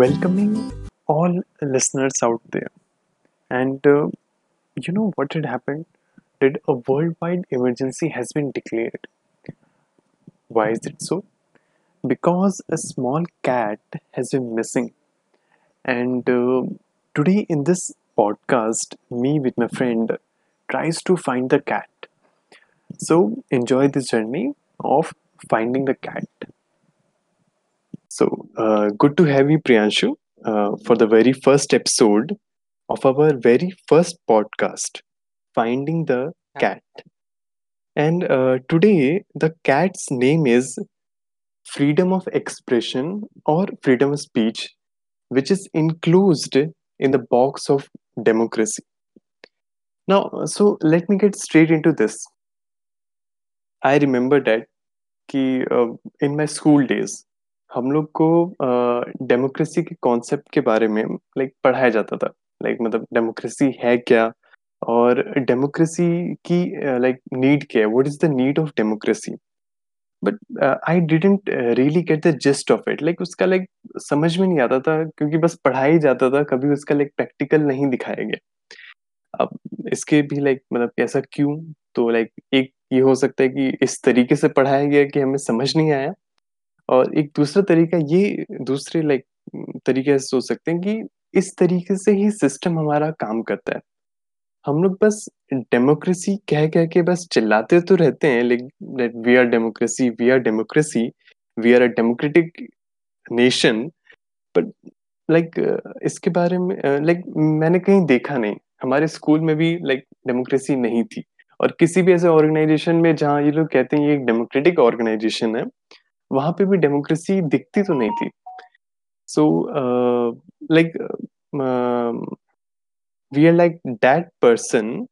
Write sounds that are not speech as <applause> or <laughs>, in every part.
welcoming all listeners out there. And uh, you know what had happened? Did a worldwide emergency has been declared. Why is it so? Because a small cat has been missing. And uh, today in this podcast, me with my friend tries to find the cat. So enjoy this journey of finding the cat. So uh, good to have you, Priyanshu, uh, for the very first episode of our very first podcast, Finding the Cat. And uh, today, the cat's name is Freedom of Expression or Freedom of Speech, which is enclosed in the box of democracy. Now, so let me get straight into this. I remember that ki, uh, in my school days, हम लोग को democracy के concept के बारे में like पढ़ाया जाता था। लाइक मतलब डेमोक्रेसी है क्या? और डेमोक्रेसी की लाइक नीड क्या है? What is the need of democracy but I didn't really get the gist of it like उसका लाइक like, समझ में नहीं आता था क्योंकि बस पढ़ाई जाता था कभी उसका लाइक like, प्रैक्टिकल नहीं दिखाया गया। अब इसके भी लाइक like, मतलब ऐसा क्यों? तो लाइक एक ये हो सकता है कि इस तरीके से पढ़ाया गया कि हमें समझ नहीं आया। और एक दूसरा तरीका ये दूसरे लाइक तरीके से सोच सकते हैं कि इस तरीके से ही सिस्टम हमारा काम करता है। हम लोग बस डेमोक्रेसी कह कह के बस चिल्लाते तो रहते हैं लेकिन we are democracy we are democracy we are a democratic nation but like इसके बारे में लाइक like, मैंने कहीं देखा नहीं। हमारे स्कूल में भी लाइक like, डेमोक्रेसी नहीं थी। और किसी भी ऐसे ऑर्गेनाइजेशन में जहाँ ये लोग कहते हैं ये एक डेमोक्रेटिक ऑर्गेनाइजेशन है वहाँ पे भी डेमोक्रेसी दिखती तो नहीं थी। So like we are like that person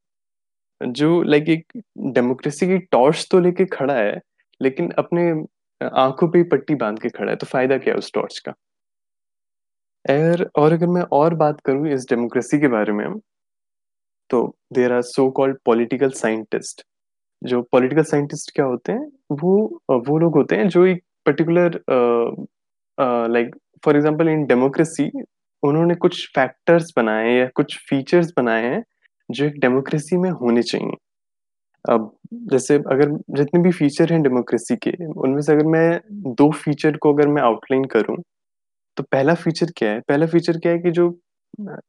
जो लाइक like, एक डेमोक्रेसी की टॉर्च तो लेके खड़ा है लेकिन अपने आँखों पे पट्टी बाँध के खड़ा है तो फ़ायदा क्या है उस टॉर्च का? और और अगर मैं और बात करूँ इस डेमोक्रेसी के बारे में तो there are so called political scientist जो पॉलिटिकल साइंटिस्ट क्या होते हैं? वो वो लोग होते हैं जो एक particular like for example in democracy उन्होंने कुछ फैक्टर्स बनाए या कुछ फीचर्स बनाए हैं जो एक डेमोक्रेसी में होने चाहिए। अब जैसे अगर जितने भी फीचर हैं डेमोक्रेसी के, उनमें से अगर मैं दो फीचर को अगर मैं आउटलाइन करूँ तो पहला फीचर क्या है? पहला फीचर क्या है कि जो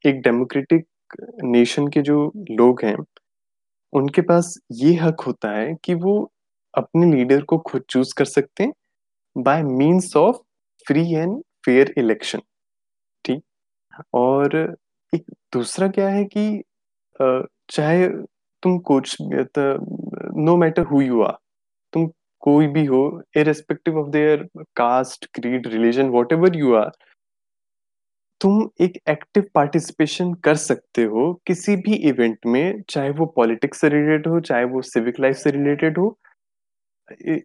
एक डेमोक्रेटिक नेशन के जो लोग हैं, उनके पास ये हक होता है कि वो अपने लीडर को खुद चूज़ कर सकते हैं by means of free and fair election ठीक? और एक दूसरा क्या है कि चाहे तुम कुछ no matter who you are तुम कोई भी हो irrespective of their caste creed religion whatever you are तुम एक एक्टिव पार्टिसिपेशन कर सकते हो किसी भी इवेंट में, चाहे वो पॉलिटिक्स से रिलेटेड हो, चाहे वो सिविक लाइफ से रिलेटेड हो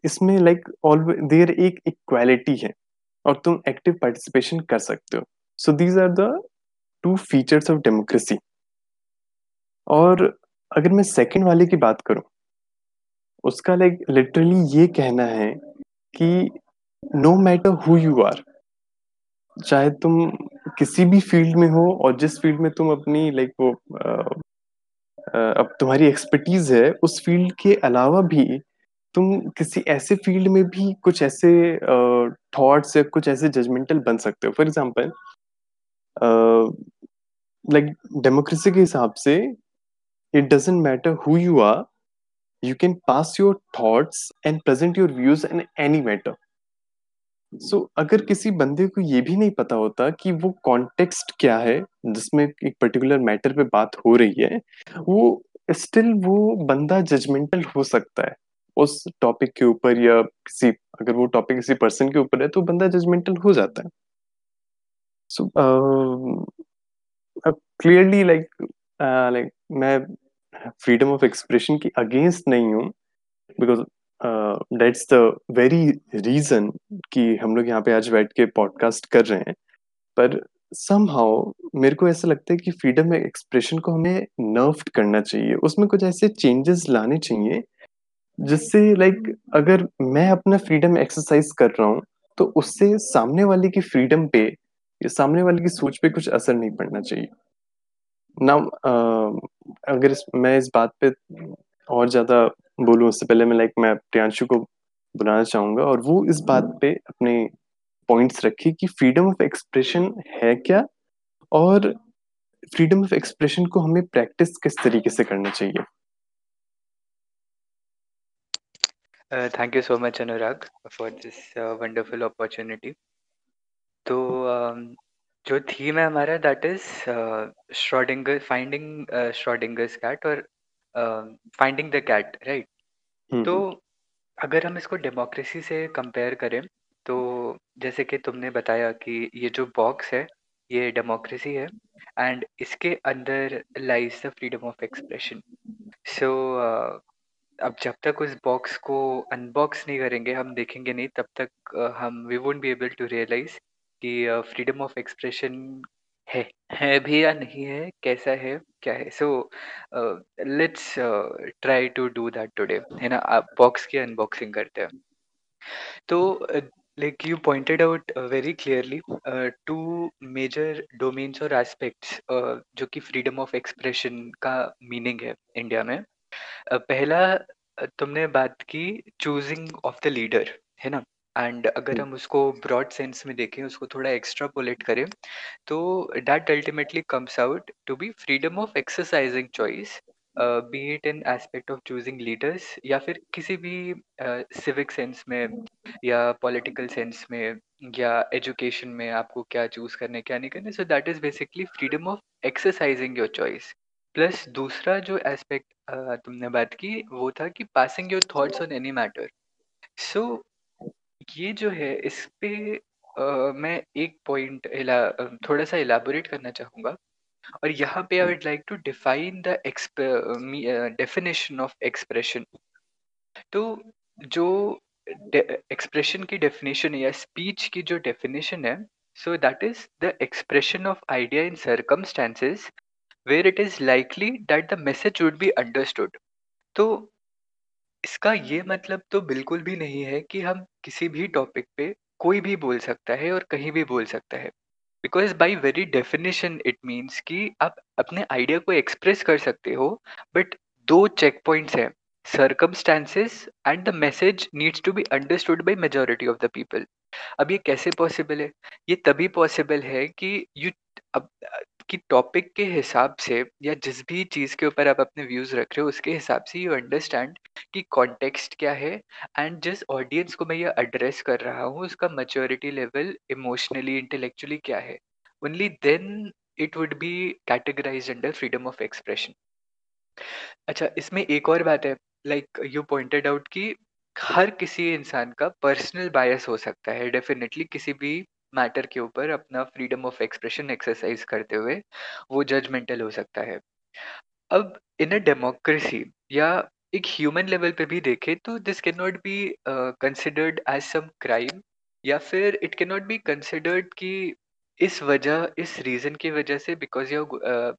इसमें लाइक ऑलवेज देर एक इक्वालिटी है, और तुम एक्टिव पार्टिसिपेशन कर सकते हो। So these are the two features of democracy और अगर मैं सेकंड वाले की बात करूँ, उसका लाइक लिटरली ये कहना है कि no matter who you are चाहे तुम किसी भी फ़ील्ड में हो, और जिस फ़ील्ड में तुम अपनी लाइक वो अब तुम्हारी एक्सपर्टीज है, उस फ़ील्ड के अलावा भी तुम किसी ऐसे फ़ील्ड में भी कुछ ऐसे थॉट्स uh, या कुछ ऐसे जजमेंटल बन सकते हो? फॉर एग्जांपल लाइक डेमोक्रेसी के हिसाब से it doesn't matter who you are you can pass your thoughts and present your views in any matter so अगर किसी बंदे को ये भी नहीं पता होता कि वो कॉन्टेक्स्ट क्या है जिसमें एक पर्टिकुलर मैटर पे बात हो रही है वो स्टिल वो बंदा जजमेंटल हो सकता है। उस टॉपिक के ऊपर या किसी, अगर वो टॉपिक किसी पर्सन के ऊपर है तो बंदा जजमेंटल हो जाता है। सो क्लियरली लाइक लाइक मैं फ्रीडम ऑफ़ एक्सप्रेशन की अगेंस्ट नहीं हूँ because that's the very reason कि हम लोग यहाँ पे आज बैठ के पॉडकास्ट कर रहे हैं। पर समहाउ मेरे को ऐसा लगता है कि फ्रीडम एक्सप्रेशन को हमें नर्व करना चाहिए। उसमें कुछ ऐसे चेंजेस लाने चाहिए जिससे लाइक अगर मैं अपना फ्रीडम एक्सरसाइज कर रहा हूँ तो उससे सामने वाले की फ्रीडम पे ये सामने वाले की सोच पे कुछ असर नहीं पड़ना चाहिए। ना अगर इस, मैं इस बात पे और ज़्यादा बोलूँ उससे पहले मैं लाइक मैं प्रियांशु को बुलाना चाहूँगा और वो इस बात पे अपने पॉइंट्स रखे कि फ्रीडम ऑफ़ एक्सप्रेशन है क्या और फ्रीडम ऑफ़ एक्सप्रेशन को हमें प्रैक्टिस किस तरीके से करना चाहिए। Thank you so much Anurag for this wonderful opportunity तो um, जो थीम है हमारा that is Schrodinger finding Schrodinger's cat और फाइंडिंग द कैट राइट तो अगर हम इसको डेमोक्रेसी से कंपेयर करें तो जैसे कि तुमने बताया कि ये जो बॉक्स है ये डेमोक्रेसी है एंड इसके अंदर lies the freedom of expression so अब जब तक उस बॉक्स को अनबॉक्स नहीं करेंगे, हम देखेंगे नहीं, तब तक हम we won't be able to realise कि फ्रीडम ऑफ़ एक्सप्रेशन है। है भी या नहीं है, कैसा है, क्या है। So let's try to do that today है ना? आप बॉक्स की अनबॉक्सिंग करते हैं। तो like you pointed out very clearly two major domains और एस्पेक्ट्स जो कि फ्रीडम ऑफ़ एक्सप्रेशन का मीनिंग है इंडिया में। पहला तुमने बात की चूजिंग ऑफ़ द लीडर है ना? एंड अगर हम उसको ब्रॉड सेंस में देखें उसको थोड़ा एक्स्ट्रा पोलेट करें तो that ultimately comes out to be freedom of exercising choice be it in aspect of choosing leaders या फिर किसी भी सिविक uh, सेंस में या पॉलिटिकल सेंस में या एजुकेशन में आपको क्या चूज़ करने क्या नहीं करने so that is basically freedom of exercising your choice plus दूसरा जो एस्पेक्ट तुमने बात की वो था कि passing your thoughts on any matter so ये जो है इस पे आ, मैं एक पॉइंट थोड़ा सा इलाबोरेट करना चाहूँगा। और यहाँ पे I would like to define the definition of expression तो जो एक्सप्रेशन की डेफिनेशन है या स्पीच की जो डेफिनेशन है so that is the expression of idea in circumstances where it is likely that the message would be understood तो इसका ये मतलब तो बिल्कुल भी नहीं है कि हम किसी भी टॉपिक पे कोई भी बोल सकता है और कहीं भी बोल सकता है। Because by very definition it means कि आप अपने आइडिया को एक्सप्रेस कर सकते हो बट दो चेक पॉइंट्स हैं circumstances and the message needs to be understood by majority of the people अब ये कैसे पॉसिबल है? ये तभी पॉसिबल है कि यू अब कि टॉपिक के हिसाब से या जिस भी चीज़ के ऊपर आप अपने व्यूज़ रख रहे हो, उसके हिसाब से यू अंडरस्टैंड कि कॉन्टेक्स्ट क्या है एंड जिस ऑडियंस को मैं ये एड्रेस कर रहा हूँ, उसका मेच्योरिटी लेवल इमोशनली इंटेलेक्चुअली क्या है? Only then it would be categorise under freedom of expression अच्छा इसमें एक और बात है लाइक यू पॉइंटेड आउट कि हर किसी इंसान का पर्सनल बायस हो सकता है डेफिनेटली किसी भी मैटर के ऊपर अपना फ्रीडम ऑफ़ एक्सप्रेशन एक्सरसाइज करते हुए वो जजमेंटल हो सकता है। अब इन अ डेमोक्रेसी या एक ह्यूमन लेवल पे भी देखे तो this can not be considered as some crime या फिर it can not be considered कि इस वजह, इस रीजन की वजह से because you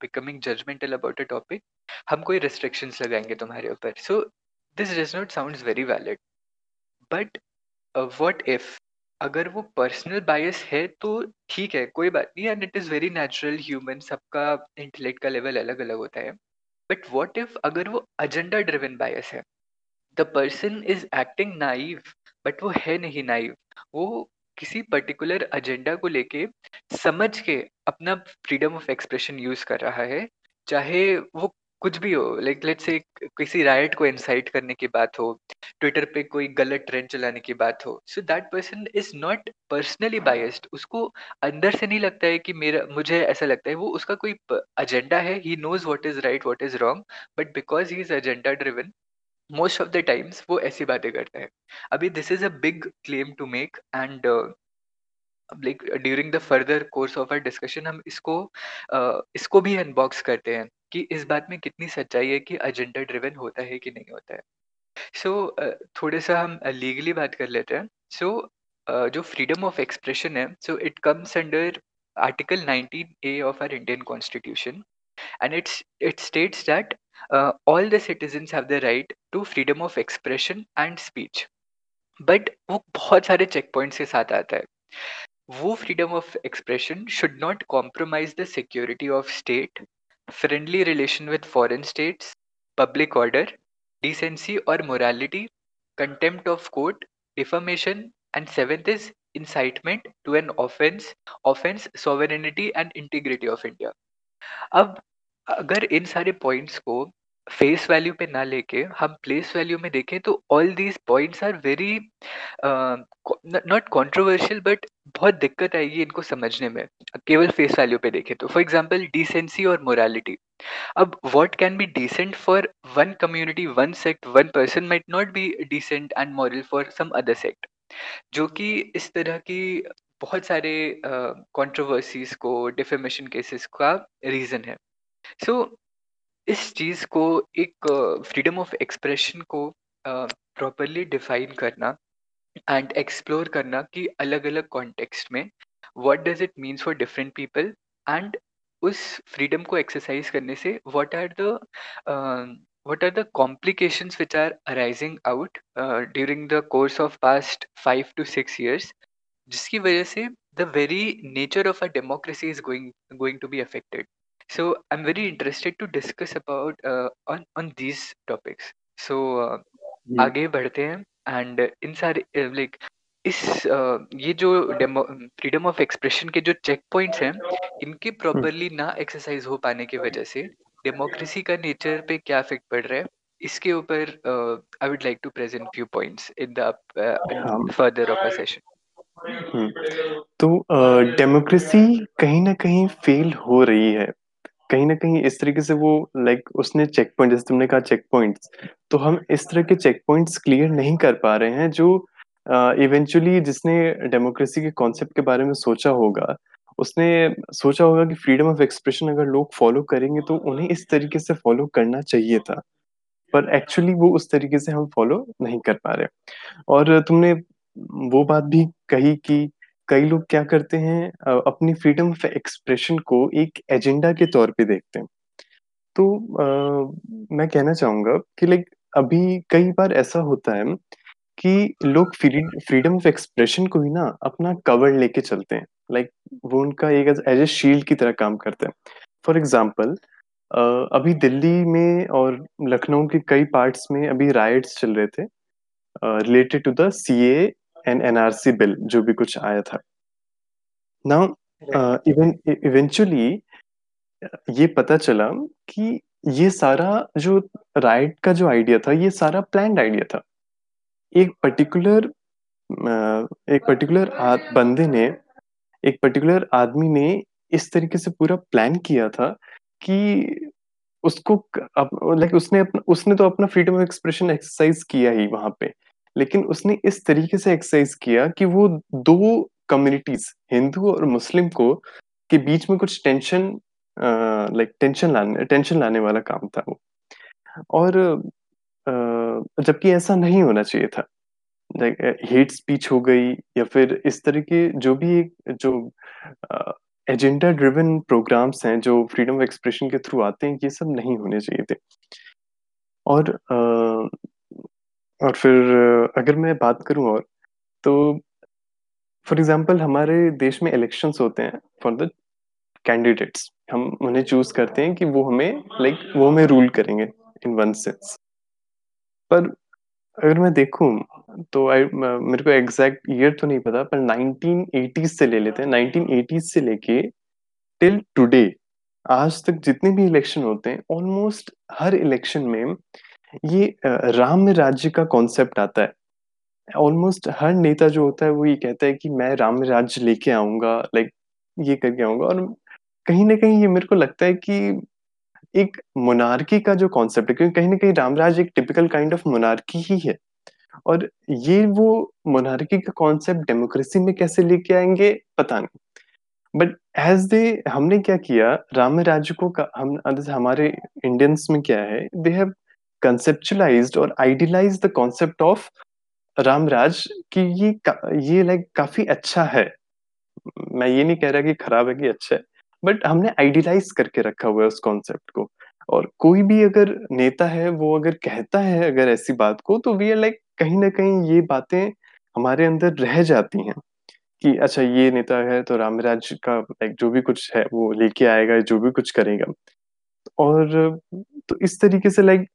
becoming judgemental about a topic हम कोई रिस्ट्रिक्शंस लगाएँगे तुम्हारे ऊपर। So this does not sound very valid but what if अगर वो पर्सनल बायस है तो ठीक है, कोई बात नहीं and it is very natural human सबका इंटेलेक्ट का लेवल अलग अलग होता है। बट वॉट इफ़ अगर वो एजेंडा ड्रिवन बायस है? The person is acting naive but वो है नहीं नाइव वो किसी पर्टिकुलर एजेंडा को लेके समझ के अपना फ्रीडम ऑफ़ एक्सप्रेशन यूज़ कर रहा है, चाहे वो कुछ भी हो लाइक लेट से किसी राइट को इंसाइट करने की बात हो ट्विटर पे कोई गलत ट्रेंड चलाने की बात हो so that person is not personally biased उसको अंदर से नहीं लगता है कि मेरा मुझे ऐसा लगता है। वो उसका कोई एजेंडा है। He knows what is right what is wrong but because he is agenda driven most of the times वो ऐसी बातें करता है। अभी this is a big claim to make and like during the further course of our discussion हम इसको uh, इसको भी अनबॉक्स करते हैं। कि इस बात में कितनी सच्चाई है कि एजेंडा ड्रिवन होता है कि नहीं होता है। सो so, uh, थोड़े सा हम लीगली uh, बात कर लेते हैं। सो so, uh, जो फ्रीडम ऑफ़ एक्सप्रेशन है so it comes under article 19 A of our Indian constitution and it's it states that all the citizens have the right to freedom of expression and speech but वो बहुत सारे check points के साथ आता है। वो freedom of expression should not compromise the security of state friendly relation with foreign states public order decency और morality contempt of court defamation and seventh is incitement to an offence offence sovereignty and integrity of India अब अगर इन सारे points को face value पे ना लेके हम प्लेस वैल्यू में देखें तो all these points are very not controversial but बहुत दिक्कत आएगी इनको समझने में केवल फेस वैल्यू पे देखें तो। फॉर एग्जांपल डिसेंसी और मोरालिटी अब what can be decent for one community one sect one person might not be decent and moral for some other sect जो कि इस तरह की बहुत सारे कंट्रोवर्सीज uh, को डिफेमेशन केसेस का रीजन है। सो so, इस चीज़ को एक फ्रीडम ऑफ़ एक्सप्रेशन को प्रॉपरली डिफाइन करना एंड एक्सप्लोर करना कि अलग अलग कॉन्टेक्स्ट में what does it means for different people and उस फ्रीडम को एक्सरसाइज करने से what are the what are the complications which are arising out during the course of past five to six years जिसकी वजह से the very nature of a democracy is going going to be affected so i'm very interested to discuss about uh, on on these topics. So uh, आगे बढ़ते हैं and इन सारे like इस ये जो डेमो फ्रीडम ऑफ़ एक्सप्रेशन के जो चेक पॉइंट्स हैं इनके प्रॉपरली ना एक्सरसाइज हो पाने की वजह से डेमोक्रेसी का नेचर पे क्या इफ़ेक्ट पड़ रहा है इसके ऊपर I would like to present few points in the further of a session तो डेमोक्रेसी कहीं ना कहीं फेल हो रही है। कहीं ना कहीं इस तरीके से वो लाइक उसने चेक पॉइंट जैसे तुमने कहा चेक पॉइंट्स तो हम इस तरह के चेक पॉइंट्स क्लियर नहीं कर पा रहे हैं जो इवेंचुअली जिसने डेमोक्रेसी के कॉन्सेप्ट के बारे में सोचा होगा, उसने सोचा होगा कि फ्रीडम ऑफ़ एक्सप्रेशन अगर लोग फॉलो करेंगे तो उन्हें इस तरीके से फॉलो करना चाहिए था, पर एक्चुअली वो उस तरीके से हम फॉलो नहीं कर पा रहे और तुमने वो बात भी कही कि कई लोग क्या करते हैं अपनी फ्रीडम ऑफ़ एक्सप्रेशन को एक एजेंडा के तौर पे देखते हैं। तो आ, मैं कहना चाहूँगा कि लाइक अभी कई बार ऐसा होता है कि लोग फ्रीडम ऑफ़ एक्सप्रेशन को ही ना अपना कवर लेके चलते हैं। लाइक वो उनका एक एज ए शील्ड की तरह काम करते हैं। फॉर एग्ज़ाम्पल अभी दिल्ली में और लखनऊ के कई पार्ट्स में अभी राइट्स चल रहे थे related to the C and NRC bill जो भी कुछ आया था। नाउ इवेंचुअली ये पता चला कि ये सारा जो राइट का जो आइडिया था ये सारा प्लान आइडिया था। एक पर्टिकुलर एक पर्टिकुलर बंदे ने एक पर्टिकुलर आदमी ने इस तरीके से पूरा प्लान किया था कि उसको लाइक उसने अपना उसने तो अपना फ्रीडम ऑफ़ एक्सप्रेशन एक्सरसाइज किया ही वहाँ पे। लेकिन उसने इस तरीके से एक्सरसाइज किया कि वो दो कम्युनिटीज हिंदू और मुस्लिम को, के बीच में कुछ टेंशन लाइक टेंशन लाने टेंशन लाने वाला काम था वो। और जबकि ऐसा नहीं होना चाहिए था। हेट स्पीच हो गई या फिर इस तरह के जो भी एक, जो एजेंडा ड्रिवन प्रोग्राम्स हैं, जो फ्रीडम ऑफ़ एक्सप्रेशन के थ्रू आते हैं, ये सब नहीं होने चाहिए थे। और और फिर अगर मैं बात करूँ और तो फॉर एग्जांपल हमारे देश में इलेक्शंस होते हैं फॉर द कैंडिडेट्स हम उन्हें चूज़ करते हैं कि वो हमें लाइक like, वो हमें रूल करेंगे इन वन सेंस पर अगर मैं देखूँ तो आई मेरे को एग्जैक्ट ईयर तो नहीं पता पर 1980s से ले लेते हैं। 1980s से लेके टिल टुडे आज तक जितने भी इलेक्शन होते हैं ऑलमोस्ट हर इलेक्शन में ये राम राज्य का कॉन्सेप्ट आता है। ऑलमोस्ट हर नेता जो होता है, वो ये कहता है कि मैं राम राज्य लेके आऊँगा लाइक ये करके आऊँगा। और कहीं ना कहीं ये मेरे को लगता है कि एक मोनार्की का जो कॉन्सेप्ट है, क्योंकि कहीं ना कहीं रामराज एक टिपिकल काइंड ऑफ़ मोनार्की ही है। और ये वो मोनार्की का कॉन्सेप्ट डेमोक्रेसी में कैसे लेके आएँगे, पता नहीं। बट एज दे हमने क्या किया, राम राज्य को हम हमारे इंडियंस में क्या है दे हैव कंसेप्चुलाइज्ड और idealize the concept of Ramraj कि ये ये लाइक काफ़ी अच्छा है। मैं ये नहीं कह रहा कि खराब है कि अच्छा है बट हमने आइडियलाइज करके रखा हुआ है उस कॉन्सेप्ट को। और कोई भी अगर नेता है, वो अगर कहता है अगर ऐसी बात को तो वी आर लाइक कहीं ना कहीं ये बातें हमारे अंदर रह जाती हैं कि अच्छा ये नेता है तो रामराज का लाइक जो भी कुछ है, वो लेके आएगा, जो भी कुछ करेगा। और तो इस तरीके से लाइक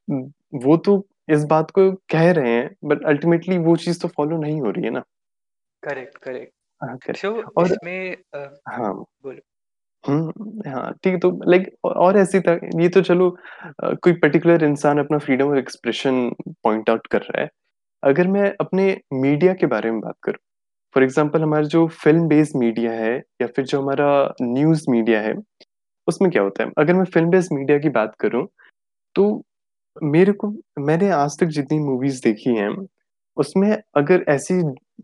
वो तो इस बात को कह रहे हैं बट अल्टीमेटली वो चीज़ तो फॉलो नहीं हो रही है ना। करेक्ट करेक्ट सो और इसमें अ, हाँ। बोलो। हम्म हाँ ठीक है तो लाइक और ऐसी था ये तो चलो कोई पर्टिकुलर इंसान अपना freedom of expression point out कर रहा है। अगर मैं अपने मीडिया के बारे में बात करूँ फॉर एग्जांपल हमारा जो फ़िल्म बेस्ड मीडिया है या फिर जो हमारा न्यूज़ मीडिया है उसमें क्या होता है? अगर मैं फ़िल्म बेस्ड मीडिया की बात करूँ तो मेरे को, मैंने आज तक जितनी मूवीज़ देखी हैं, उसमें अगर ऐसी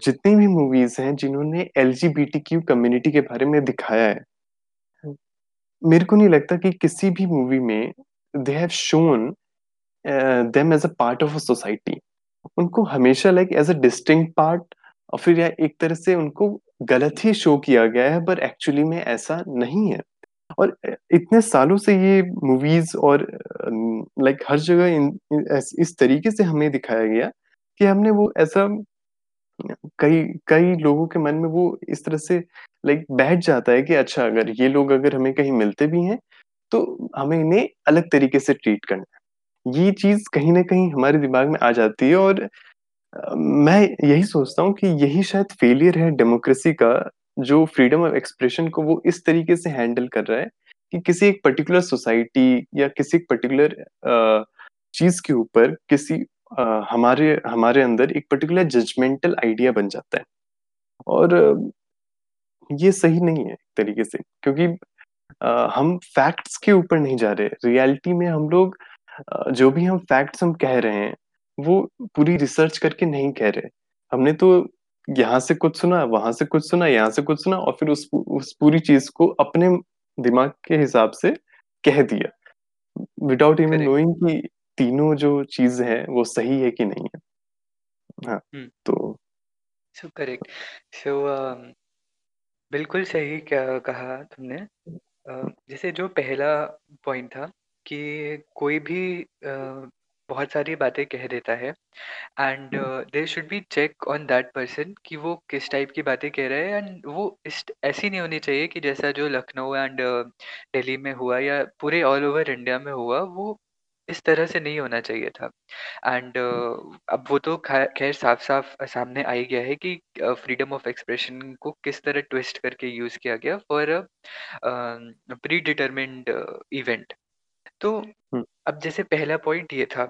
जितनी भी मूवीज़ हैं जिन्होंने एलजीबीटीक्यू कम्युनिटी के बारे में दिखाया है, मेरे को नहीं लगता कि किसी भी मूवी में they have shown them as a part of a society उनको हमेशा like as a distinct part और फिर या एक तरह से उनको गलत ही शो किया गया है पर एक्चुअली में ऐसा नहीं है। और इतने सालों से ये मूवीज़ और लाइक हर जगह इन, इस तरीके से हमें दिखाया गया कि हमने वो ऐसा कई कई लोगों के मन में वो इस तरह से लाइक बैठ जाता है कि अच्छा अगर ये लोग अगर हमें कहीं मिलते भी हैं तो हमें इन्हें अलग तरीके से ट्रीट करना है। ये चीज़ कहीं ना कहीं हमारे दिमाग में आ जाती है और मैं यही सोचता हूँ कि यही शायद फेलियर है डेमोक्रेसी का जो फ्रीडम ऑफ़ एक्सप्रेशन को वो इस तरीके से हैंडल कर रहा है कि किसी एक पर्टिकुलर सोसाइटी या किसी एक पर्टिकुलर चीज़ के ऊपर किसी अ, हमारे हमारे अंदर एक पर्टिकुलर जजमेंटल आइडिया बन जाता है। और ये सही नहीं है एक तरीके से क्योंकि अ, हम फैक्ट्स के ऊपर नहीं जा रहे। रियलिटी में हम लोग जो भी हम फैक्ट्स हम कह रहे हैं वो पूरी रिसर्च करके नहीं कह रहे। हमने तो यहाँ से कुछ सुना वहाँ से कुछ सुना यहाँ से कुछ सुना और फिर उस उस पूरी चीज़ को अपने दिमाग के हिसाब से कह दिया। विदाउट इवन नोइंग कि तीनों जो चीज़ है वो सही है कि नहीं है। हाँ तो सो करेक्ट सो बिल्कुल सही क्या कहा तुमने। अ, जैसे जो पहला पॉइंट था कि कोई भी अ, बहुत सारी बातें कह देता है। And there should be check on that person कि वो किस टाइप की बातें कह रहा है एंड वो इस ऐसी नहीं होनी चाहिए कि जैसा जो लखनऊ एंड दिल्ली में हुआ या पूरे ऑल ओवर इंडिया में हुआ वो इस तरह से नहीं होना चाहिए था। एंड uh, अब वो तो खैर साफ़ साफ़ सामने आ ही गया है कि फ्रीडम ऑफ़ एक्सप्रेशन को किस तरह ट्विस्ट करके यूज़ किया गया फॉर प्री डिटर्मिंड इवेंट तो हम्म, अब जैसे पहला पॉइंट ये था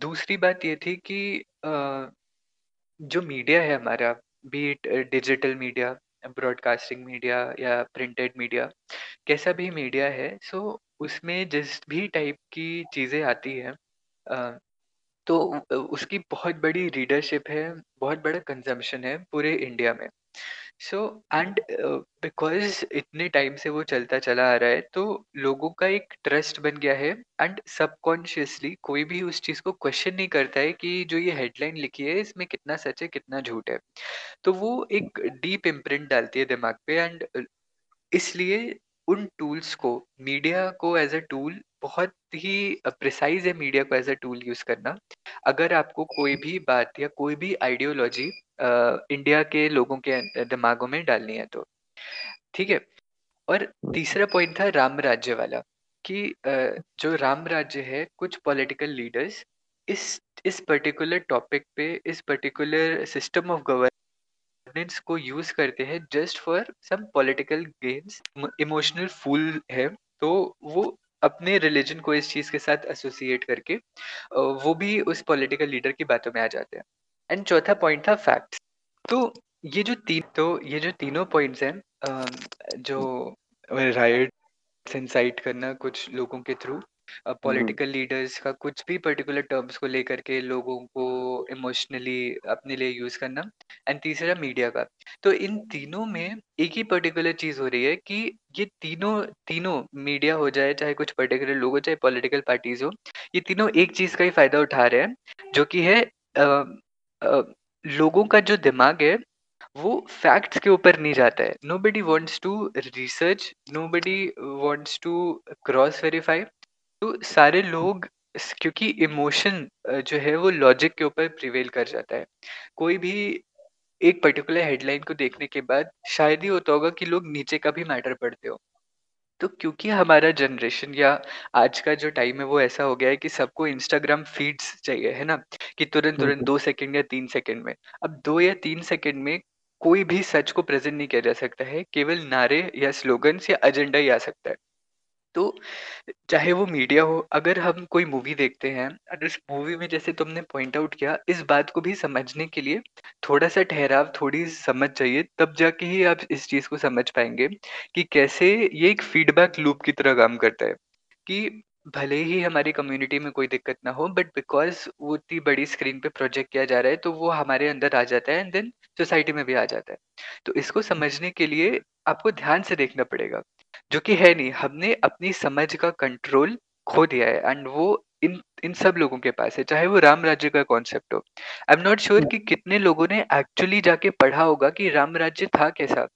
दूसरी बात ये थी कि अ, जो मीडिया है हमारा be it digital media broadcasting media या प्रिंटेड मीडिया कैसा भी मीडिया है सो उसमें जिस भी टाइप की चीज़ें आती हैं अ, तो उ उसकी बहुत बड़ी रीडरशिप है, बहुत बड़ा कंज़म्पशन है पूरे इंडिया में। सो एंड बिकॉज़ इतने टाइम से वो चलता चला आ रहा है, तो लोगों का एक ट्रस्ट बन गया है एंड सबकॉन्शियसली कोई भी उस चीज़ को क्वेश्चन नहीं करता है कि जो ये हेडलाइन लिखी है, इसमें कितना सच है, कितना झूठ है। तो वो एक डीप इम्प्रिंट डालती है दिमाग पे एंड इसलिए उन टूल्स को मीडिया को एज़ अ टूल बहुत ही प्रिसाइज़ है मीडिया को एज़ अ टूल यूज़ करना। अगर आपको कोई भी बात या कोई भी आइडियोलॉजी इंडिया के लोगों के दिमागों में डालनी है तो, ठीक है? और तीसरा पॉइंट था राम राज्य वाला कि अ, जो राम राज्य है कुछ पॉलिटिकल लीडर्स इस इस पर्टिकुलर टॉपिक पे, इस पर्टिकुलर सिस्टम ऑफ़ गवर्नेंस को यूज़ करते हैं just for some political emo emotional fuel है, तो वो अपने रिलिजन को इस चीज़ के साथ एसोसिएट करके वो भी उस पॉलिटिकल लीडर की बातों में आ जाते हैं। एंड चौथा पॉइंट था फैक्ट्स। तो ये जो तीन तो ये जो तीनों पॉइंट्स हैं जो राइट इंसाइट करना कुछ लोगों के थ्रू पॉलिटिकल लीडर्स का कुछ भी पर्टिकुलर टर्म्स को लेकर के लोगों को इमोशनली अपने लिए यूज़ करना एंड तीसरा मीडिया का। तो इन तीनों में एक ही पर्टिकुलर चीज़ हो रही है कि ये तीनों तीनों मीडिया हो जाए चाहे कुछ पर्टिकुलर लोग हो चाहे पॉलिटिकल पार्टीज़ हो ये तीनों एक चीज़ का ही फ़ायदा उठा रहे हैं जो कि है अ, अ, लोगों का जो दिमाग है वो फैक्ट्स के ऊपर नहीं जाता है। Nobody wants to research nobody wants to cross verify तो सारे लोग स- क्योंकि इमोशन जो है वो लॉजिक के ऊपर प्रिवेल कर जाता है कोई भी एक पर्टिकुलर हेडलाइन को देखने के बाद शायद ही होता होगा कि लोग नीचे का भी मैटर पढ़ते हो। तो क्योंकि हमारा जनरेशन या आज का जो टाइम है वो ऐसा हो गया है कि सबको इंस्टाग्राम फीड्स चाहिए, है ना? कि तुरंत-तुरंत हुँ। 2 सेकंड या तीन सेकंड में। अब दो या तीन सेकंड में कोई भी सच को प्रेज़ेंट नहीं किया जा सकता है, केवल नारे या स्लोगन्स या एजेंडा ही आ सकता है। तो चाहे वो मीडिया हो, अगर हम कोई मूवी देखते हैं और उस मूवी में जैसे तुमने पॉइंट आउट किया, इस बात को भी समझने के लिए थोड़ा-सा ठहराव, थोड़ी समझ चाहिए, तब जाके ही आप इस चीज़ को समझ पाएँगे कि कैसे ये एक फीडबैक लूप की तरह काम करता है। कि भले ही हमारी कम्युनिटी में कोई दिक्कत ना हो बट बिकॉज़ वो इतनी बड़ी स्क्रीन पे प्रोजेक्ट किया जा रहा है, तो वो हमारे अंदर आ जाता है एंड देन सोसाइटी में भी आ जाता है। तो इसको समझने के लिए आपको ध्यान से देखना पड़ेगा। जो कि है नहीं, हमने अपनी समझ का कंट्रोल खो दिया है एंड वो इन इन सब लोगों के पास है, चाहे वो राम राज्य का कॉन्सेप्ट हो। आई एम नॉट श्योर कि कितने लोगों ने एक्चुअली जाके पढ़ा होगा कि राम राज्य था कैसा?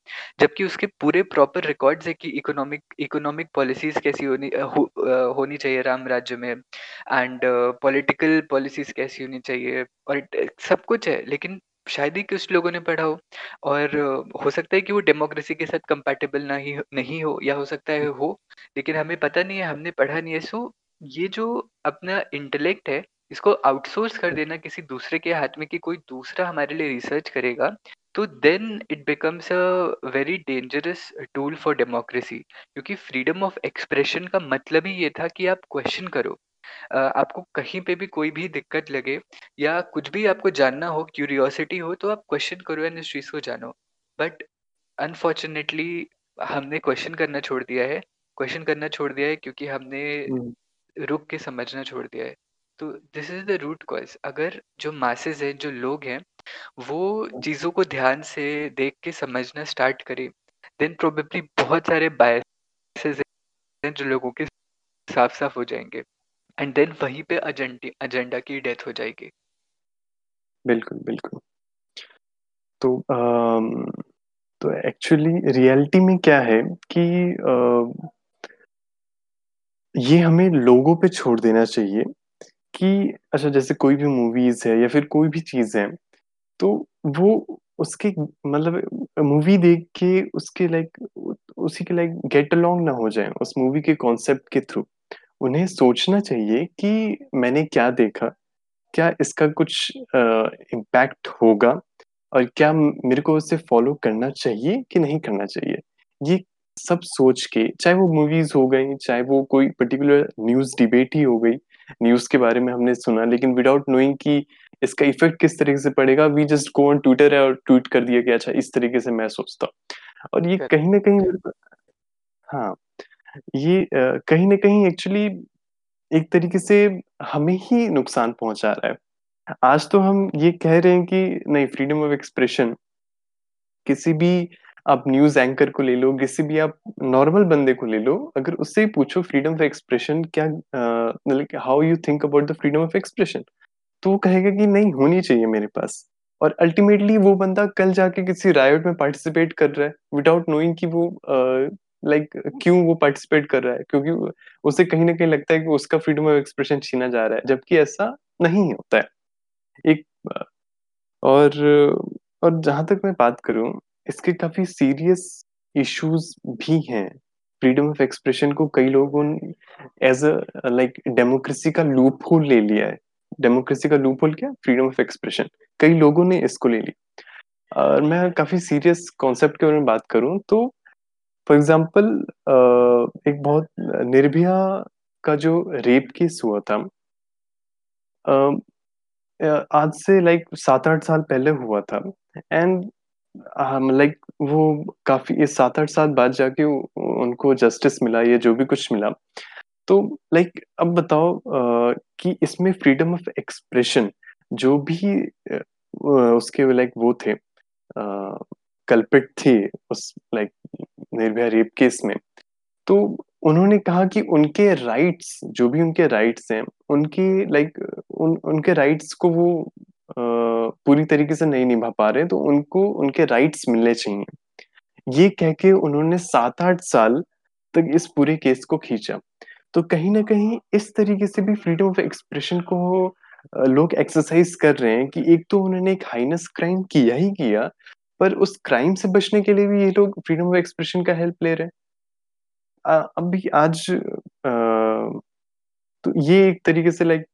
जबकि उसके पूरे प्रॉपर रिकॉर्ड्स है कि इकोनॉमिक इकोनॉमिक पॉलिसीज़ कैसी होनी हो होनी चाहिए राम राज्य में एंड पॉलिटिकल पॉलिसीज़ कैसी होनी चाहिए और सब कुछ है, लेकिन शायद ही कुछ लोगों ने पढ़ा हो। और हो सकता है कि वो डेमोक्रेसी के साथ कंपैटिबल ना ही नहीं हो या हो सकता है हो, लेकिन हमें पता नहीं है, हमने पढ़ा नहीं है। सो ये जो अपना इंटेलेक्ट है, इसको आउटसोर्स कर देना किसी दूसरे के हाथ में कि कोई दूसरा हमारे लिए रिसर्च करेगा, तो then it becomes a very dangerous tool for democracy क्योंकि फ्रीडम ऑफ़ एक्सप्रेशन का मतलब ही ये था कि आप क्वेश्चन करो। अ, आपको कहीं पे भी कोई भी दिक्कत लगे या कुछ भी आपको जानना हो, क्यूरियोसिटी हो, तो आप क्वेश्चन करो एंड इस चीज़ को जानो। बट अनफॉर्चुनेटली हमने क्वेश्चन करना छोड़ दिया है। क्वेश्चन करना छोड़ दिया है क्योंकि हमने हुँ, रुक के समझना छोड़ दिया है। तो this is the root cause अगर जो मासेस हैं, जो लोग हैं, वो हुँ। चीज़ों को ध्यान से देख के समझना स्टार्ट करें, देन प्रोबेबली बहुत सारे बायसेस हैं जो लोगों के साफ-साफ हो जाएँगे एंड देन वहीं पे एजेंडा की डेथ हो जाएगी। बिल्कुल, बिल्कुल। तो अम, तो एक्चुअली रियलिटी में क्या है कि अ, ये हमें लोगों पे छोड़ देना चाहिए कि अच्छा जैसे कोई भी मूवीज़ है या फिर कोई भी चीज़ है, तो वो उसके मतलब मूवी देख के उसके लाइक उसी के लाइक गेट अलोंग ना हो जाए उस मूवी के कॉन्सेप्ट के थ्रू। उन्हें सोचना चाहिए कि मैंने क्या देखा? क्या इसका कुछ इम्पैक्ट होगा? और क्या मेरे को उसे फ़ॉलो करना चाहिए कि नहीं करना चाहिए? ये सब सोच के चाहे वो मूवीज़ हो गई, चाहे वो कोई पर्टिकुलर न्यूज़ डिबेट ही हो गई, न्यूज़ के बारे में हमने सुना लेकिन विदाउट नोइंग कि इसका इफ़ेक्ट किस तरीके से पड़ेगा, we just go on Twitter है और ट्वीट कर दिया कि अच्छा इस तरीके से मैं सोचता हूँ। और ये कहीं ना कहीं हाँ, ये कहीं न कहीं एक्चुअली एक तरीके से हमें ही नुकसान पहुँचा रहा है। आज तो हम ये कह रहे हैं कि नहीं फ्रीडम ऑफ़ एक्सप्रेशन किसी भी आप न्यूज़ एंकर को ले लो, किसी भी आप नॉर्मल बंदे को ले लो, अगर उससे ही पूछो फ्रीडम ऑफ़ एक्सप्रेशन क्या मतलब how you think about the freedom of expression? तो वो कहेगा कि नहीं होनी चाहिए मेरे पास। और अल्टीमेटली वो बंदा कल जाके किसी रायोट में पार्टिसिपेट कर रहा है विदाउट नोइंग कि वो अ, लाइक क्यों वो पार्टिसिपेट कर रहा है क्योंकि उसे कहीं ना कहीं लगता है कि उसका फ्रीडम ऑफ़ एक्सप्रेशन छीना जा रहा है, जबकि ऐसा नहीं होता है। एक और और जहाँ तक मैं बात करूँ, इसके काफ़ी सीरियस इश्यूज़ भी हैं। फ्रीडम ऑफ़ एक्सप्रेशन को कई लोगों ने एज़ अ लाइक डेमोक्रेसी का लूप होल ले लिया है। डेमोक्रेसी का लूप होल क्या? Freedom of expression. कई लोगों ने इसको ले लिया। और मैं काफ़ी सीरियस कॉन्सेप्ट के बारे में बात करूँ तो फॉर एग्ज़ाम्पल एक बहुत निर्भया का जो रेप केस हुआ था अ अ, आज से लाइक 7-8 साल पहले हुआ था एंड लाइक वो काफ़ी ये 7-8 साल बाद जाके उनको जस्टिस मिला या जो भी कुछ मिला। तो लाइक अब बताओ अ, कि इसमें फ्रीडम ऑफ़ एक्सप्रेशन जो भी व उसके लाइक वो थे अ, कल्प्रिट थे उस लाइक निर्भया रेप केस में। तो उन्होंने कहा कि उनके राइट्स जो भी उनके राइट्स हैं, उनकी लाइक उन उनके राइट्स को वो अ, पूरी तरीके से नहीं निभा पा रहे तो उनको उनके राइट्स मिलने चाहिए। ये कह के उन्होंने 7-8 साल तक इस पूरे केस को खींचा। तो कहीं ना कहीं इस तरीके से भी फ्रीडम ऑफ़ एक्सप्रेशन को लोग एक्सरसाइज कर रहे हैं कि एक तो उन्होंने एक हाइनस क्राइम किया ही किया पर उस क्राइम से बचने के लिए भी ये लोग फ्रीडम ऑफ़ एक्सप्रेशन का हेल्प ले रहे हैं। अभी आज आ, तो ये एक तरीके से लाइक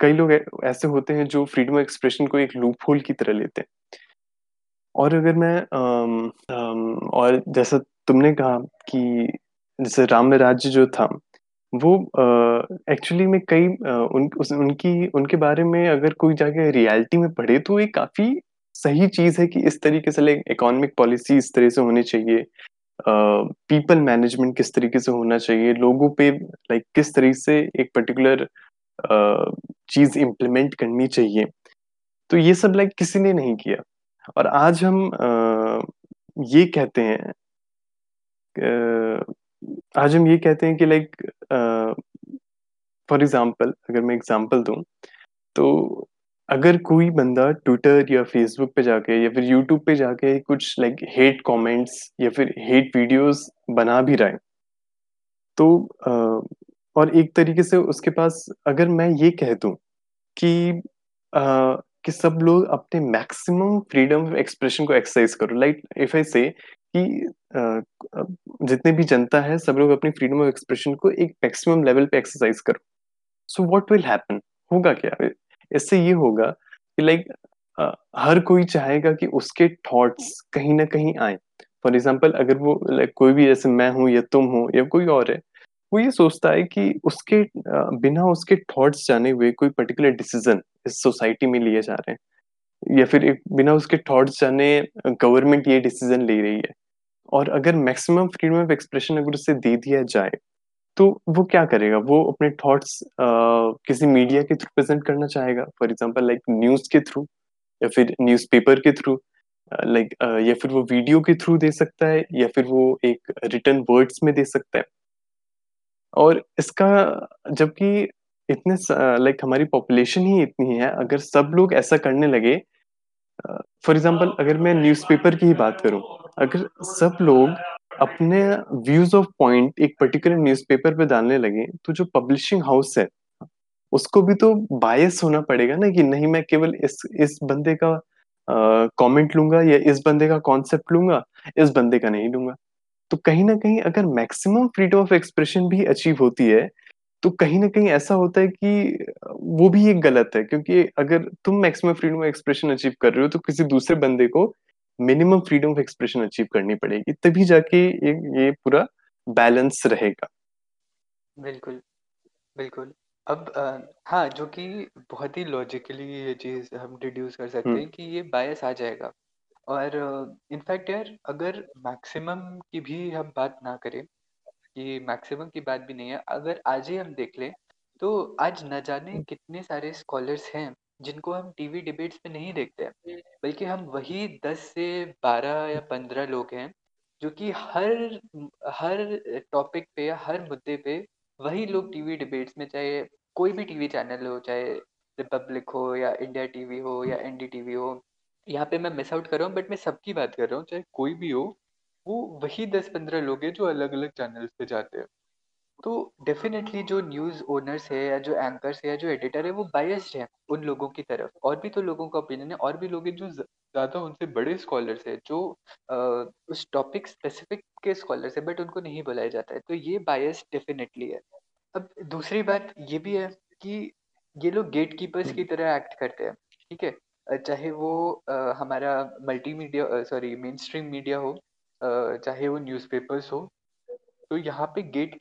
कई लोग ऐसे होते हैं जो फ्रीडम ऑफ़ एक्सप्रेशन को एक लूप होल की तरह लेते हैं। और अगर मैं आम, आम, और जैसा तुमने कहा कि जैसे राम राज्य जो था वो एक्चुअली में कई उन उस, उनकी उनके बारे में अगर कोई जाके रियलिटी में पढ़े तो ये काफ़ी सही चीज़ है कि इस तरीके से लाइक इकोनॉमिक पॉलिसी इस तरह से होनी चाहिए। पीपल uh, मैनेजमेंट किस तरीके से होना चाहिए लोगों पे लाइक like, किस तरीके से एक पर्टिकुलर uh, चीज़ इम्प्लीमेंट करनी चाहिए। तो ये सब लाइक like, किसी ने नहीं किया। और आज हम uh, ये कहते हैं आज हम ये कहते हैं कि लाइक फॉर एग्जांपल अगर मैं एग्जांपल दूँ तो अगर कोई बंदा ट्विटर या फेसबुक पे जाके या फिर यूट्यूब पे जाके कुछ लाइक हेट कमेंट्स या फिर हेट वीडियोस बना भी रहा है तो और एक तरीके से उसके पास अगर मैं ये कह दूँ कि आ, कि सब लोग अपने मैक्सिमम फ्रीडम ऑफ़ एक्सप्रेशन को एक्सरसाइज करो। लाइक इफ़ आई से कि जितने भी जनता है सब लोग अपनी फ्रीडम ऑफ़ एक्सप्रेशन को एक मैक्सिमम लेवल पे एक्सरसाइज करो। सो व्हाट विल हैपन होगा क्या? इससे ये होगा कि लाइक हर कोई चाहेगा कि उसके थॉट्स कहीं ना कहीं आए। फॉर एग्ज़ाम्पल अगर वो लाइक कोई भी जैसे मैं हूँ या तुम हो या कोई और है, वो ये सोचता है कि उसके बिना उसके थॉट्स जाने हुए कोई पर्टिकुलर डिसीज़न इस सोसाइटी में लिए जा रहे हैं। या फिर बिना उसके थॉट्स जाने गवर्नमेंट ये डिसीज़न ले रही है। और अगर मैक्सिमम फ्रीडम ऑफ़ एक्सप्रेशन अगर उसे दे दिया जाए तो वो क्या करेगा? वो अपने थॉट्स किसी मीडिया के थ्रू प्रेजेंट करना चाहेगा। फॉर एग्जांपल लाइक न्यूज़ के थ्रू या फिर न्यूज़पेपर के थ्रू लाइक या फिर वो वीडियो के थ्रू दे सकता है या फिर वो एक रिटर्न वर्ड्स में दे सकता है। और इसका, जबकि इतने लाइक हमारी पॉपुलेशन ही इतनी है, अगर सब लोग ऐसा करने लगे फॉर एग्जांपल अगर मैं न्यूज़पेपर की ही बात करूँ, अगर सब लोग अपने व्यूज़ ऑफ़ पॉइंट एक पर्टिकुलर न्यूज़पेपर पे डालने लगे तो जो पब्लिशिंग हाउस है, उसको भी तो बायस होना पड़ेगा ना कि नहीं, मैं केवल इस इस बंदे का कमेंट लूँगा या इस बंदे का कॉन्सेप्ट लूँगा, इस बंदे का नहीं लूँगा। तो कहीं ना कहीं अगर मैक्सिमम फ्रीडम ऑफ़ एक्सप्रेशन भी अचीव होती है तो कहीं ना कहीं ऐसा होता है कि वो भी एक गलत है, क्योंकि अगर तुम maximum freedom of expression achieve कर रहे हो तो किसी दूसरे बंदे को minimum freedom of expression achieve करनी पड़ेगी तभी जाके ये, ये पूरा बैलेंस रहेगा। बिल्कुल बिल्कुल। अब आ, हाँ जो कि बहुत ही लॉजिकली ये चीज़ हम डिड्यूस कर सकते हम्म। हैं कि ये बायस आ जाएगा। और इनफैक्ट यार अगर मैक्सिमम की भी हम बात ना करें कि मैक्सिमम की बात भी नहीं है अगर आज ही हम देख लें तो आज न जाने कितने सारे स्कॉलर्स हैं जिनको हम टीवी डिबेट्स में नहीं देखते हैं बल्कि हम वही दस से बारह या पंद्रह लोग हैं जो कि हर हर टॉपिक पे या हर मुद्दे पे वही लोग टीवी डिबेट्स में चाहे कोई भी टीवी चैनल हो चाहे रिपब्लिक हो या इंडिया टीवी हो या एनडीटीवी हो यहाँ पे मैं मिस आउट कर रहा हूँ बट मैं सबकी बात कर रहा हूँ चाहे कोई भी हो वो वही दस पंद्रह लोग हैं जो अलग अलग चैनल्स पे जाते हैं। तो डेफिनेटली जो न्यूज़ ओनर्स है या जो एंकर्स है या जो एडिटर है वो बायस्ड है उन लोगों की तरफ़। और भी तो लोगों का ओपिनियन है और भी लोग हैं जो ज़्यादा उनसे बड़े स्कॉलर्स है जो आ, उस टॉपिक स्पेसिफिक के स्कॉलर्स है बट उनको नहीं बुलाया जाता है। तो ये बायस डेफिनेटली है। अब दूसरी बात ये भी है कि ये लोग गेट कीपर्स की तरह एक्ट करते हैं ठीक है? चाहे वो आ, हमारा multimedia sorry main stream media हो आ, चाहे वो न्यूज़पेपर्स हो तो यहाँ पे गेट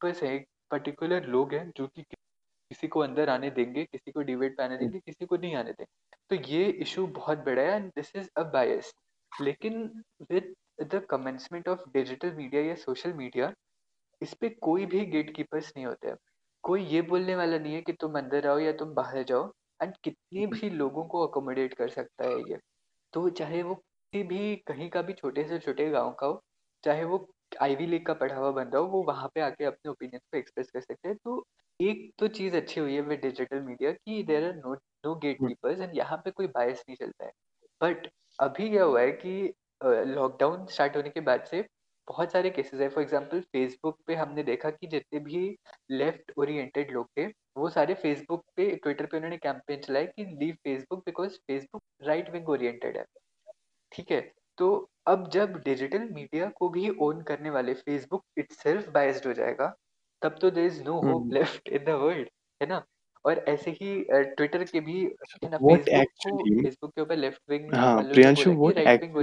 कीपर्स है पर्टिकुलर लोग हैं जो कि किसी को अंदर आने देंगे किसी को डिबेट पे आने देंगे किसी को नहीं आने देंगे। तो ये इशू बहुत बड़ा है and this is a bias लेकिन with the commencement of digital media या सोशल मीडिया इस पे कोई भी गेट कीपर्स नहीं होते हैं। कोई ये बोलने वाला नहीं है कि तुम अंदर आओ या तुम बाहर जाओ एंड कितने भी लोगों को अकोमोडेट कर सकता है ये। तो चाहे वो किसी भी कहीं का भी छोटे से छोटे गाँव का हो चाहे वो आईवी लीग का पढ़ा हुआ बंदा हो वो वहाँ पे आके अपने ओपिनियन को एक्सप्रेस कर सकते हैं तो एक तो चीज़ अच्छी हुई है विद डिजिटल मीडिया कि there are no no gatekeepers and यहाँ पे कोई बायस नहीं चलता है बट अभी क्या हुआ है कि लॉकडाउन स्टार्ट होने के बाद से बहुत सारे केसेस है फॉर एग्ज़ाम्पल फ़ेसबुक पे हमने देखा कि जितने भी लेफ़्ट ओरिएंटेड लोग थे, वो सारे फ़ेसबुक पे ट्विटर पे उन्होंने कैंपेन चलाया कि leave Facebook because Facebook right wing oriented है। ठीक है? तो अब जब डिजिटल मीडिया को भी ओन करने वाले फ़ेसबुक इटसेल्फ बायस्ड हो जाएगा, तब तो there is no hope hmm left in the world, है ना? और ऐसे ही ट्विटर के भी है ना फ़ेसबुक को एक्चुअली फ़ेसबुक के ऊपर लेफ़्ट विंग हाँ वालों ने प्रियांशु बोला कि what right wing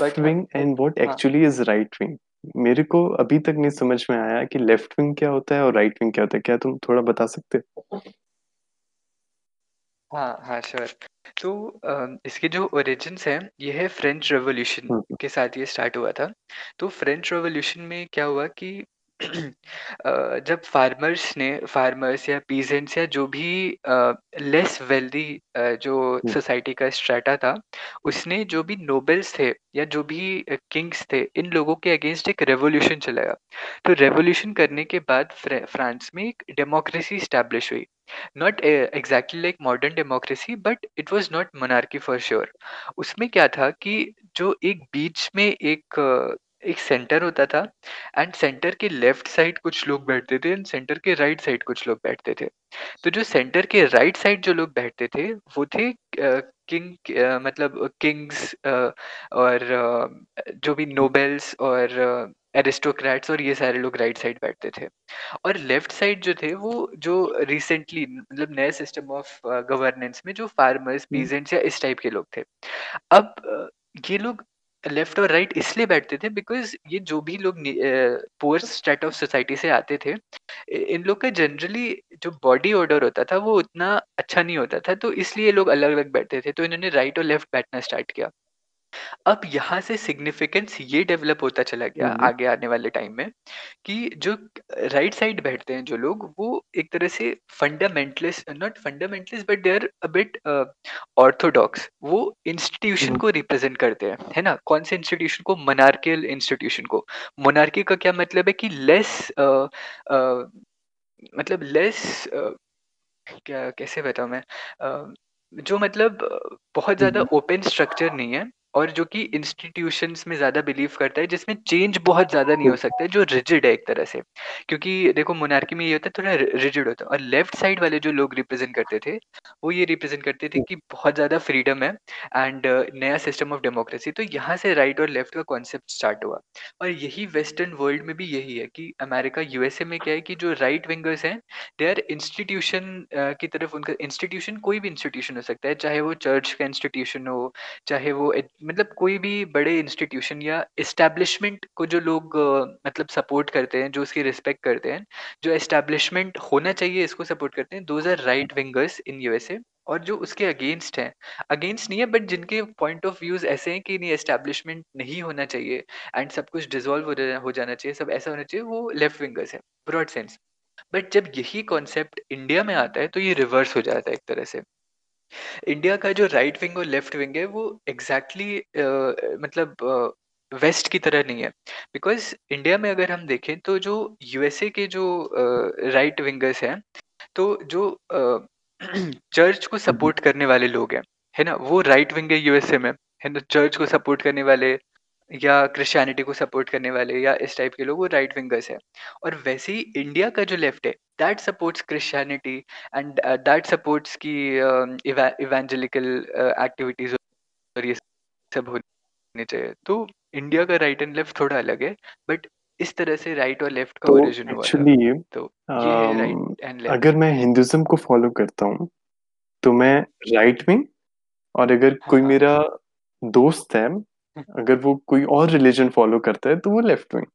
but like and what हाँ, एक्चुअली इज़ राइट विंग मेरे को अभी तक नहीं समझ में आया कि लेफ़्ट विंग क्या होता है और राइट विंग क्या होता है। क्या तुम थोड़ा बता सकते हो? हाँ, हाँ, श्योर। तो इसके जो ओरिजिन्स हैं, ये है फ्रेंच रेवोल्यूशन हम्म के साथ ये स्टार्ट हुआ था। तो फ्रेंच रेवोल्यूशन में क्या हुआ कि <clears throat> अ, जब फार्मर्स ने फार्मर्स या पीजेंट्स या जो भी लेस वेल्दी जो हम्म सोसाइटी का स्ट्रेटा था, उसने जो भी नोबेल्स थे या जो भी किंग्स थे, इन लोगों के अगेंस्ट एक रेवोल्यूशन चलाया। तो रेवोल्यूशन करने के बाद फ्रे फ्रांस में एक डेमोक्रेसी एस्टेब्लिश हुई। Not exactly like modern democracy but it was not monarchy for sure उसमें क्या था कि जो एक बीच में एक एक सेंटर होता था एंड सेंटर के लेफ़्ट साइड कुछ लोग बैठते थे एंड सेंटर के राइट साइड कुछ लोग बैठते थे। तो जो सेंटर के राइट साइड जो लोग बैठते थे वो थे किंग मतलब किंग्स और अ, जो भी नोबेल्स और एरिस्टोक्रेट्स और ये सारे लोग राइट साइड बैठते थे। और लेफ़्ट साइड जो थे वो जो रिसेंटली मतलब नए सिस्टम ऑफ़ गवर्नेंस में जो फार्मर्स हम्म। पीजेंट्स या इस टाइप के लोग थे। अब अ, ये लोग लेफ़्ट और राइट इसलिए बैठते थे बिकॉज़ ये जो भी लोग पुअर स्टेट ऑफ़ सोसाइटी से आते थे इन लोग का जनरली जो बॉडी ऑर्डर होता था वो उतना अच्छा नहीं होता था तो इसलिए लोग अलग अलग बैठते थे तो इन्होंने राइट और लेफ़्ट बैठना स्टार्ट किया। अब यहाँ से सिग्निफिकेंस ये डेवलप होता चला गया हम्म। आगे आने वाले टाइम में कि जो राइट साइड बैठते हैं जो लोग वो एक तरह से fundamentalist not fundamentalist but they are a bit orthodox वो इंस्टीट्यूशन हम्म। को रिप्रेजेंट करते हैं है ना? कौन से इंस्टीट्यूशन को? मोनार्कियल इंस्टीट्यूशन को. मोनार्की का क्या मतलब है कि लेस मतलब लेस क्या कैसे बताऊँ मैं? अ, जो मतलब अ, बहुत ज़्यादा हम्म। ओपन स्ट्रक्चर नहीं है और जो कि इंस्टीट्यूशंस में ज़्यादा बिलीव करता है, जिसमें चेंज बहुत ज़्यादा नहीं हो सकता है, जो रिजिड है एक तरह से। क्योंकि देखो मोनार्की में ये होता है थोड़ा रिजिड होता है और लेफ़्ट साइड वाले जो लोग रिप्रेज़ेंट करते थे, वो ये रिप्रेज़ेंट करते थे कि बहुत ज़्यादा फ्रीडम है एंड नया सिस्टम ऑफ़ डेमोक्रेसी। तो यहाँ से राइट और लेफ़्ट का कॉन्सेप्ट स्टार्ट हुआ और यही वेस्टर्न वर्ल्ड में भी यही है कि अमेरिका, यूएसए में क्या है कि जो राइट विंगर्स हैं दे आर इंस्टीट्यूशन की तरफ़ उनका इंस्टीट्यूशन कोई भी इंस्टीट्यूशन हो सकता है चाहे वो चर्च का इंस्टीट्यूशन हो चाहे वो मतलब कोई भी बड़े इंस्टीट्यूशन या इस्टेब्लिशमेंट को जो लोग मतलब सपोर्ट करते हैं, जो उसकी रिस्पेक्ट करते हैं, जो एस्टेब्लिशमेंट होना चाहिए, इसको सपोर्ट करते हैं those are right wingers in USA और जो उसके अगेंस्ट हैं। अगेंस्ट नहीं है बट जिनके पॉइंट ऑफ़ व्यूज़ ऐसे हैं कि नहीं एस्टेब्लिशमेंट नहीं होना चाहिए एंड सब कुछ डिजोल्व हो जा- हो जाना चाहिए, सब ऐसा होना चाहिए, वो लेफ़्ट विंगर्स है ब्रॉड सेंस बट जब यही कॉन्सेप्ट इंडिया में आता है तो ये रिवर्स हो जाता है एक तरह से। इंडिया का जो राइट विंग और लेफ़्ट विंग है वो एग्जैक्टली exactly, uh, मतलब वेस्ट uh, की तरह नहीं है। बिकॉज़ इंडिया में अगर हम देखें तो जो यूएसए के जो राइट uh, विंगर्स हैं तो जो चर्च <clears throat> uh, को सपोर्ट करने वाले लोग हैं है ना? वो राइट विंग है यूएसए में है ना? चर्च को सपोर्ट करने वाले या क्रिश्चियनिटी को सपोर्ट करने वाले या इस टाइप के लोग वो राइट विंगर्स है। और वैसे ही इंडिया का जो लेफ़्ट है that supports Christianity and that supports की इवेंजेलिकल एक्टिविटीज़ और ये सब होनी चाहिए। तो इंडिया का राइट एंड लेफ़्ट थोड़ा अलग है बट इस तरह से राइट और लेफ़्ट का तो ओरिजिन हुआ एक्चुअली तो ये है राइट एंड लेफ़्ट अगर मैं हिंदुज्म को फॉलो करता हूँ तो मैं राइट विंग और अगर कोई हाँ। मेरा दोस्त है अगर वो कोई और रिलीजन फॉलो करता है तो वो लेफ़्ट विंग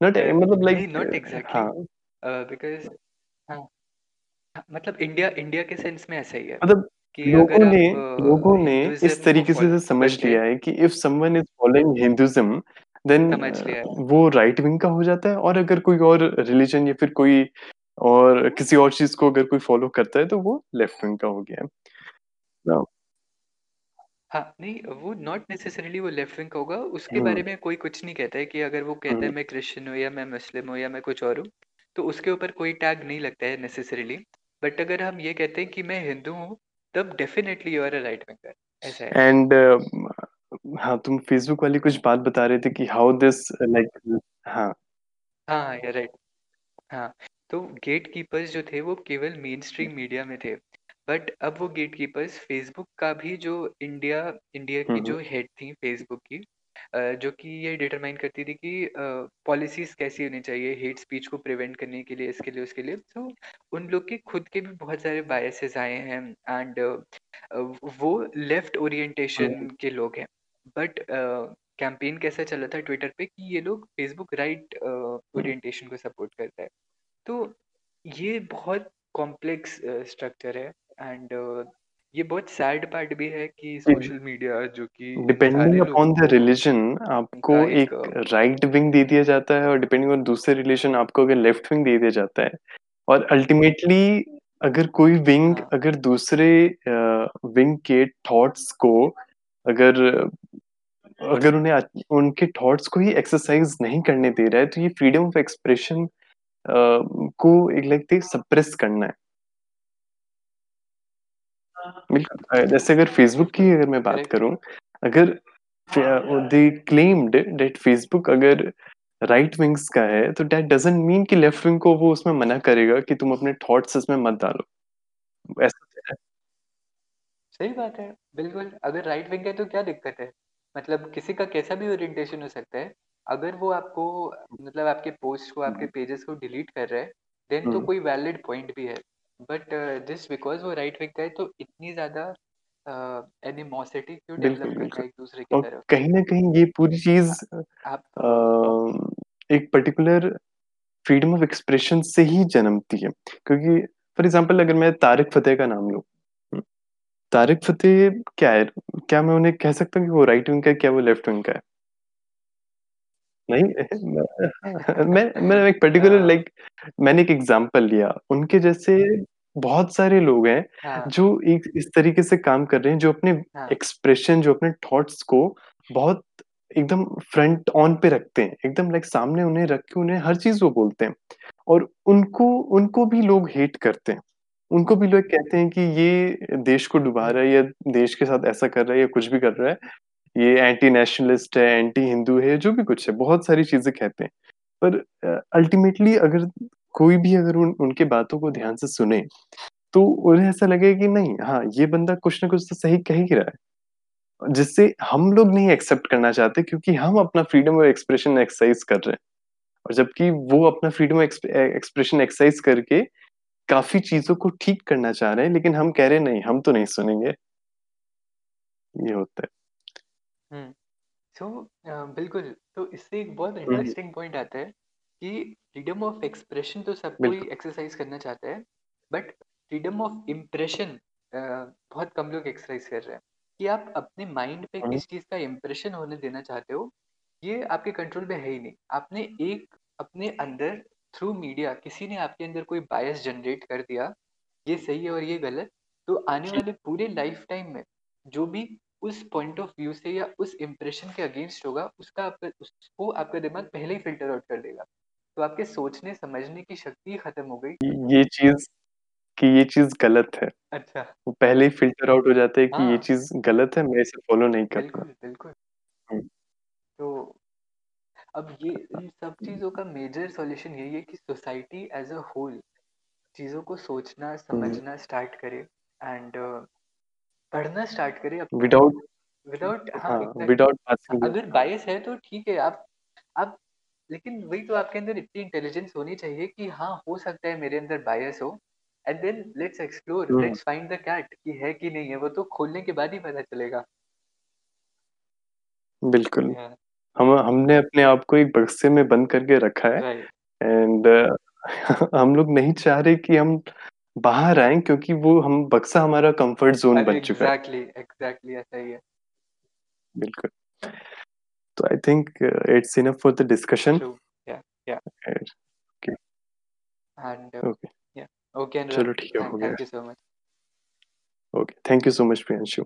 नॉट मतलब लाइक नॉट एग्जैक्टली बिकॉज़ मतलब इंडिया इंडिया के सेंस में ऐसा ही है मतलब लोगों ने लोगों ने इस तरीके से समझ लिया है। कि if someone is following Hinduism then वो राइट विंग का हो जाता है और अगर कोई और रिलीजन या फिर कोई और किसी और चीज़ को अगर कोई फॉलो करता है तो वो लेफ़्ट विंग का हो गया है। ना हाँ नहीं वो नॉट नेसेसरीली वो लेफ़्ट विंग होगा। उसके हम्म बारे में कोई कुछ नहीं कहता है कि अगर वो कहता है हम्म मैं क्रिश्चियन हूँ या मैं मुस्लिम हूँ या मैं कुछ और हूँ तो उसके ऊपर कोई टैग नहीं लगता है नेसेसरीली बट अगर हम ये कहते हैं कि मैं हिंदू हूँ तब definitely you are a right winger ऐसा है। एंड हाँ तुम फेसबुक वाली कुछ बात बता रहे थे कि हाउ दिस लाइक हाँ। हाँ ये राइट हाँ तो गेट कीपर्स जो थे वो केवल मेन स्ट्रीम मीडिया में थे। बट अब वो गेट कीपर्स फेसबुक का भी जो इंडिया इंडिया की हम्म जो हेड थी फेसबुक की अ, जो कि ये डिटरमाइन करती थी कि पॉलिसीज़ कैसी होनी चाहिए हेट स्पीच को प्रिवेंट करने के लिए इसके लिए उसके लिए। तो उन लोग के खुद के भी बहुत सारे बायसेस आए हैं एंड वो लेफ़्ट ओरिएंटेशन के लोग हैं। बट कैंपेन कैसा चला था ट्विटर पे कि ये लोग फेसबुक राइट ओरिएंटेशन को सपोर्ट करता है। तो ये बहुत कॉम्प्लेक्स स्ट्रक्चर है। एंड ये बहुत सैड पार्ट भी है कि सोशल मीडिया जो कि डिपेंडिंग अपॉन द रिलीजन आपको एक राइट विंग दे दिया जाता है और डिपेंडिंग ऑन दूसरे रिलीजन आपको अगर लेफ़्ट विंग दे दिया जाता है। और अल्टीमेटली अगर कोई विंग हाँ। अगर दूसरे विंग के थॉट्स को अगर अगर उन्हें उनके थॉट्स को ही एक्सरसाइज नहीं करने दे रहा है तो ये फ्रीडम ऑफ़ एक्सप्रेशन को एक लाइक सप्रेस करना है। बिल्कुल। जैसे अगर फेसबुक की अगर मैं बात करूँ अगर दे क्लेम्ड दैट फेसबुक अगर राइट विंग्स का है तो दैट डजंट मीन कि लेफ़्ट विंग को वो उसमें मना करेगा कि तुम अपने थॉट्स इसमें मत डालो। ऐसा तो सही बात है। बिल्कुल अगर राइट विंग है तो क्या दिक्कत है? मतलब किसी का कैसा भी ओरिएंटेशन हो सकता है। अगर वो आपको मतलब आपके पोस्ट को आपके पेजेस को डिलीट कर रहा है देन तो हम्म, कोई वैलिड पॉइंट भी है। बट जस्ट बिकॉज़ वो राइट विंग का है तो इतनी ज़्यादा एनिमोसिटी क्यों डेवलप है एक दूसरे की तरफ़? कहीं ना कहीं ये पूरी चीज़ आप एक पर्टिकुलर फ्रीडम ऑफ़ एक्सप्रेशन से ही जन्मती है। क्योंकि फॉर एग्जांपल अगर मैं तारिक फतेह का नाम लूँ तारिक फतेह क्या है? क्या मैं उन्हें कह सकता हूँ कि वो राइट विंग का है क्या वो लेफ़्ट विंग का है? नहीं <laughs> मैं मैं एक पर्टिकुलर लाइक मैंने एक एग्जांपल लिया। उनके जैसे बहुत सारे लोग हैं हाँ। जो एक इस तरीके से काम कर रहे हैं जो अपने हाँ। एक्सप्रेशन जो अपने थॉट्स को बहुत एकदम फ्रंट ऑन पे रखते हैं। एकदम लाइक सामने उन्हें रख के उन्हें हर चीज़ वो बोलते हैं। और उनको उनको भी लोग हेट करते हैं। उनको भी लोग कहते हैं कि ये देश को डुबा हम्म रहा है या देश के साथ ऐसा कर रहा है या कुछ भी कर रहा है। ये एंटी नेशनलिस्ट है एंटी हिंदू है, जो भी कुछ है, बहुत सारी चीज़ें कहते हैं। पर अल्टीमेटली अगर कोई भी अगर उन, उनके बातों को ध्यान से सुने तो उन्हें ऐसा लगे कि नहीं हाँ ये बंदा कुछ ना कुछ तो सही कह ही रहा है। जिससे हम लोग नहीं एक्सेप्ट करना चाहते, क्योंकि हम अपना फ्रीडम ऑफ़ एक्सप्रेशन एक्सरसाइज कर रहे हैं। और जबकि वो अपना फ्रीडम ऑफ़ एक्सप्रेशन एक्सरसाइज करके काफ़ी चीज़ों को ठीक करना चाह रहे हैं, लेकिन हम कह रहे हैं, नहीं, हम तो नहीं सुनेंगे। ये होता हम्म। सो बिल्कुल। तो इससे एक बहुत हम्म, इंटरेस्टिंग पॉइंट आता है कि फ्रीडम ऑफ़ एक्सप्रेशन तो सब कोई बिल्कुल। एक्सरसाइज करना चाहता है बट फ्रीडम ऑफ़ इम्प्रेशन बहुत कम लोग एक्सरसाइज कर रहे हैं। कि आप अपने माइंड पे हम्म, किस चीज़ का इम्प्रेशन होने देना चाहते हो ये आपके कंट्रोल में है ही नहीं। आपने एक अपने अंदर थ्रू मीडिया किसी ने आपके अंदर कोई बायस जनरेट कर दिया ये सही है और ये गलत तो आने वाले पूरे लाइफ टाइम में जो भी उस पॉइंट ऑफ़ व्यू से या उस इम्प्रेशन के अगेंस्ट होगा उसका आप, उसको आपका दिमाग पहले ही फ़िल्टर आउट कर देगा। तो आपके सोचने समझने की शक्ति खत्म हो गई। ये चीज़ कि ये चीज़ गलत है। अच्छा। वो पहले ही फ़िल्टर आउट हो जाता है कि ये हाँ। चीज़ गलत है मैं इसे फॉलो नहीं करना बिल्कुल बिल्कुल। हम्म, तो अब ये इन सब चीज़ों का मेजर सॉल्यूशन यही है कि सोसाइटी एज अ होल चीज़ों को सोचना हम्म, समझना स्टार्ट करे। एंड पढ़ना स्टार्ट करे विदाउट विदाउट हाँ हाँ विदाउट अगर बायस है तो ठीक है आप आप लेकिन वही तो आपके अंदर इतनी इंटेलिजेंस होनी चाहिए कि हाँ हो सकता है मेरे अंदर बायस हो। And then let's explore let's find the cat कि है कि नहीं है वो तो खोलने के बाद ही पता चलेगा। बिल्कुल। हम हमने अपने आप को एक बक्से में बंद करके रखा है। एंड <laughs> हम लोग नहीं चाह रहे कि हम बाहर आए क्योंकि वो हम बक्सा हमारा कंफर्ट जोन बन बन चुका है। एग्जैक्टली एग्जैक्टली ऐसा ही है। बिल्कुल। तो I think it's enough for the discussion yeah yeah okay and okay yeah okay चलो ठीक है हो गया। Thank you so much okay thank you so much Priyanshu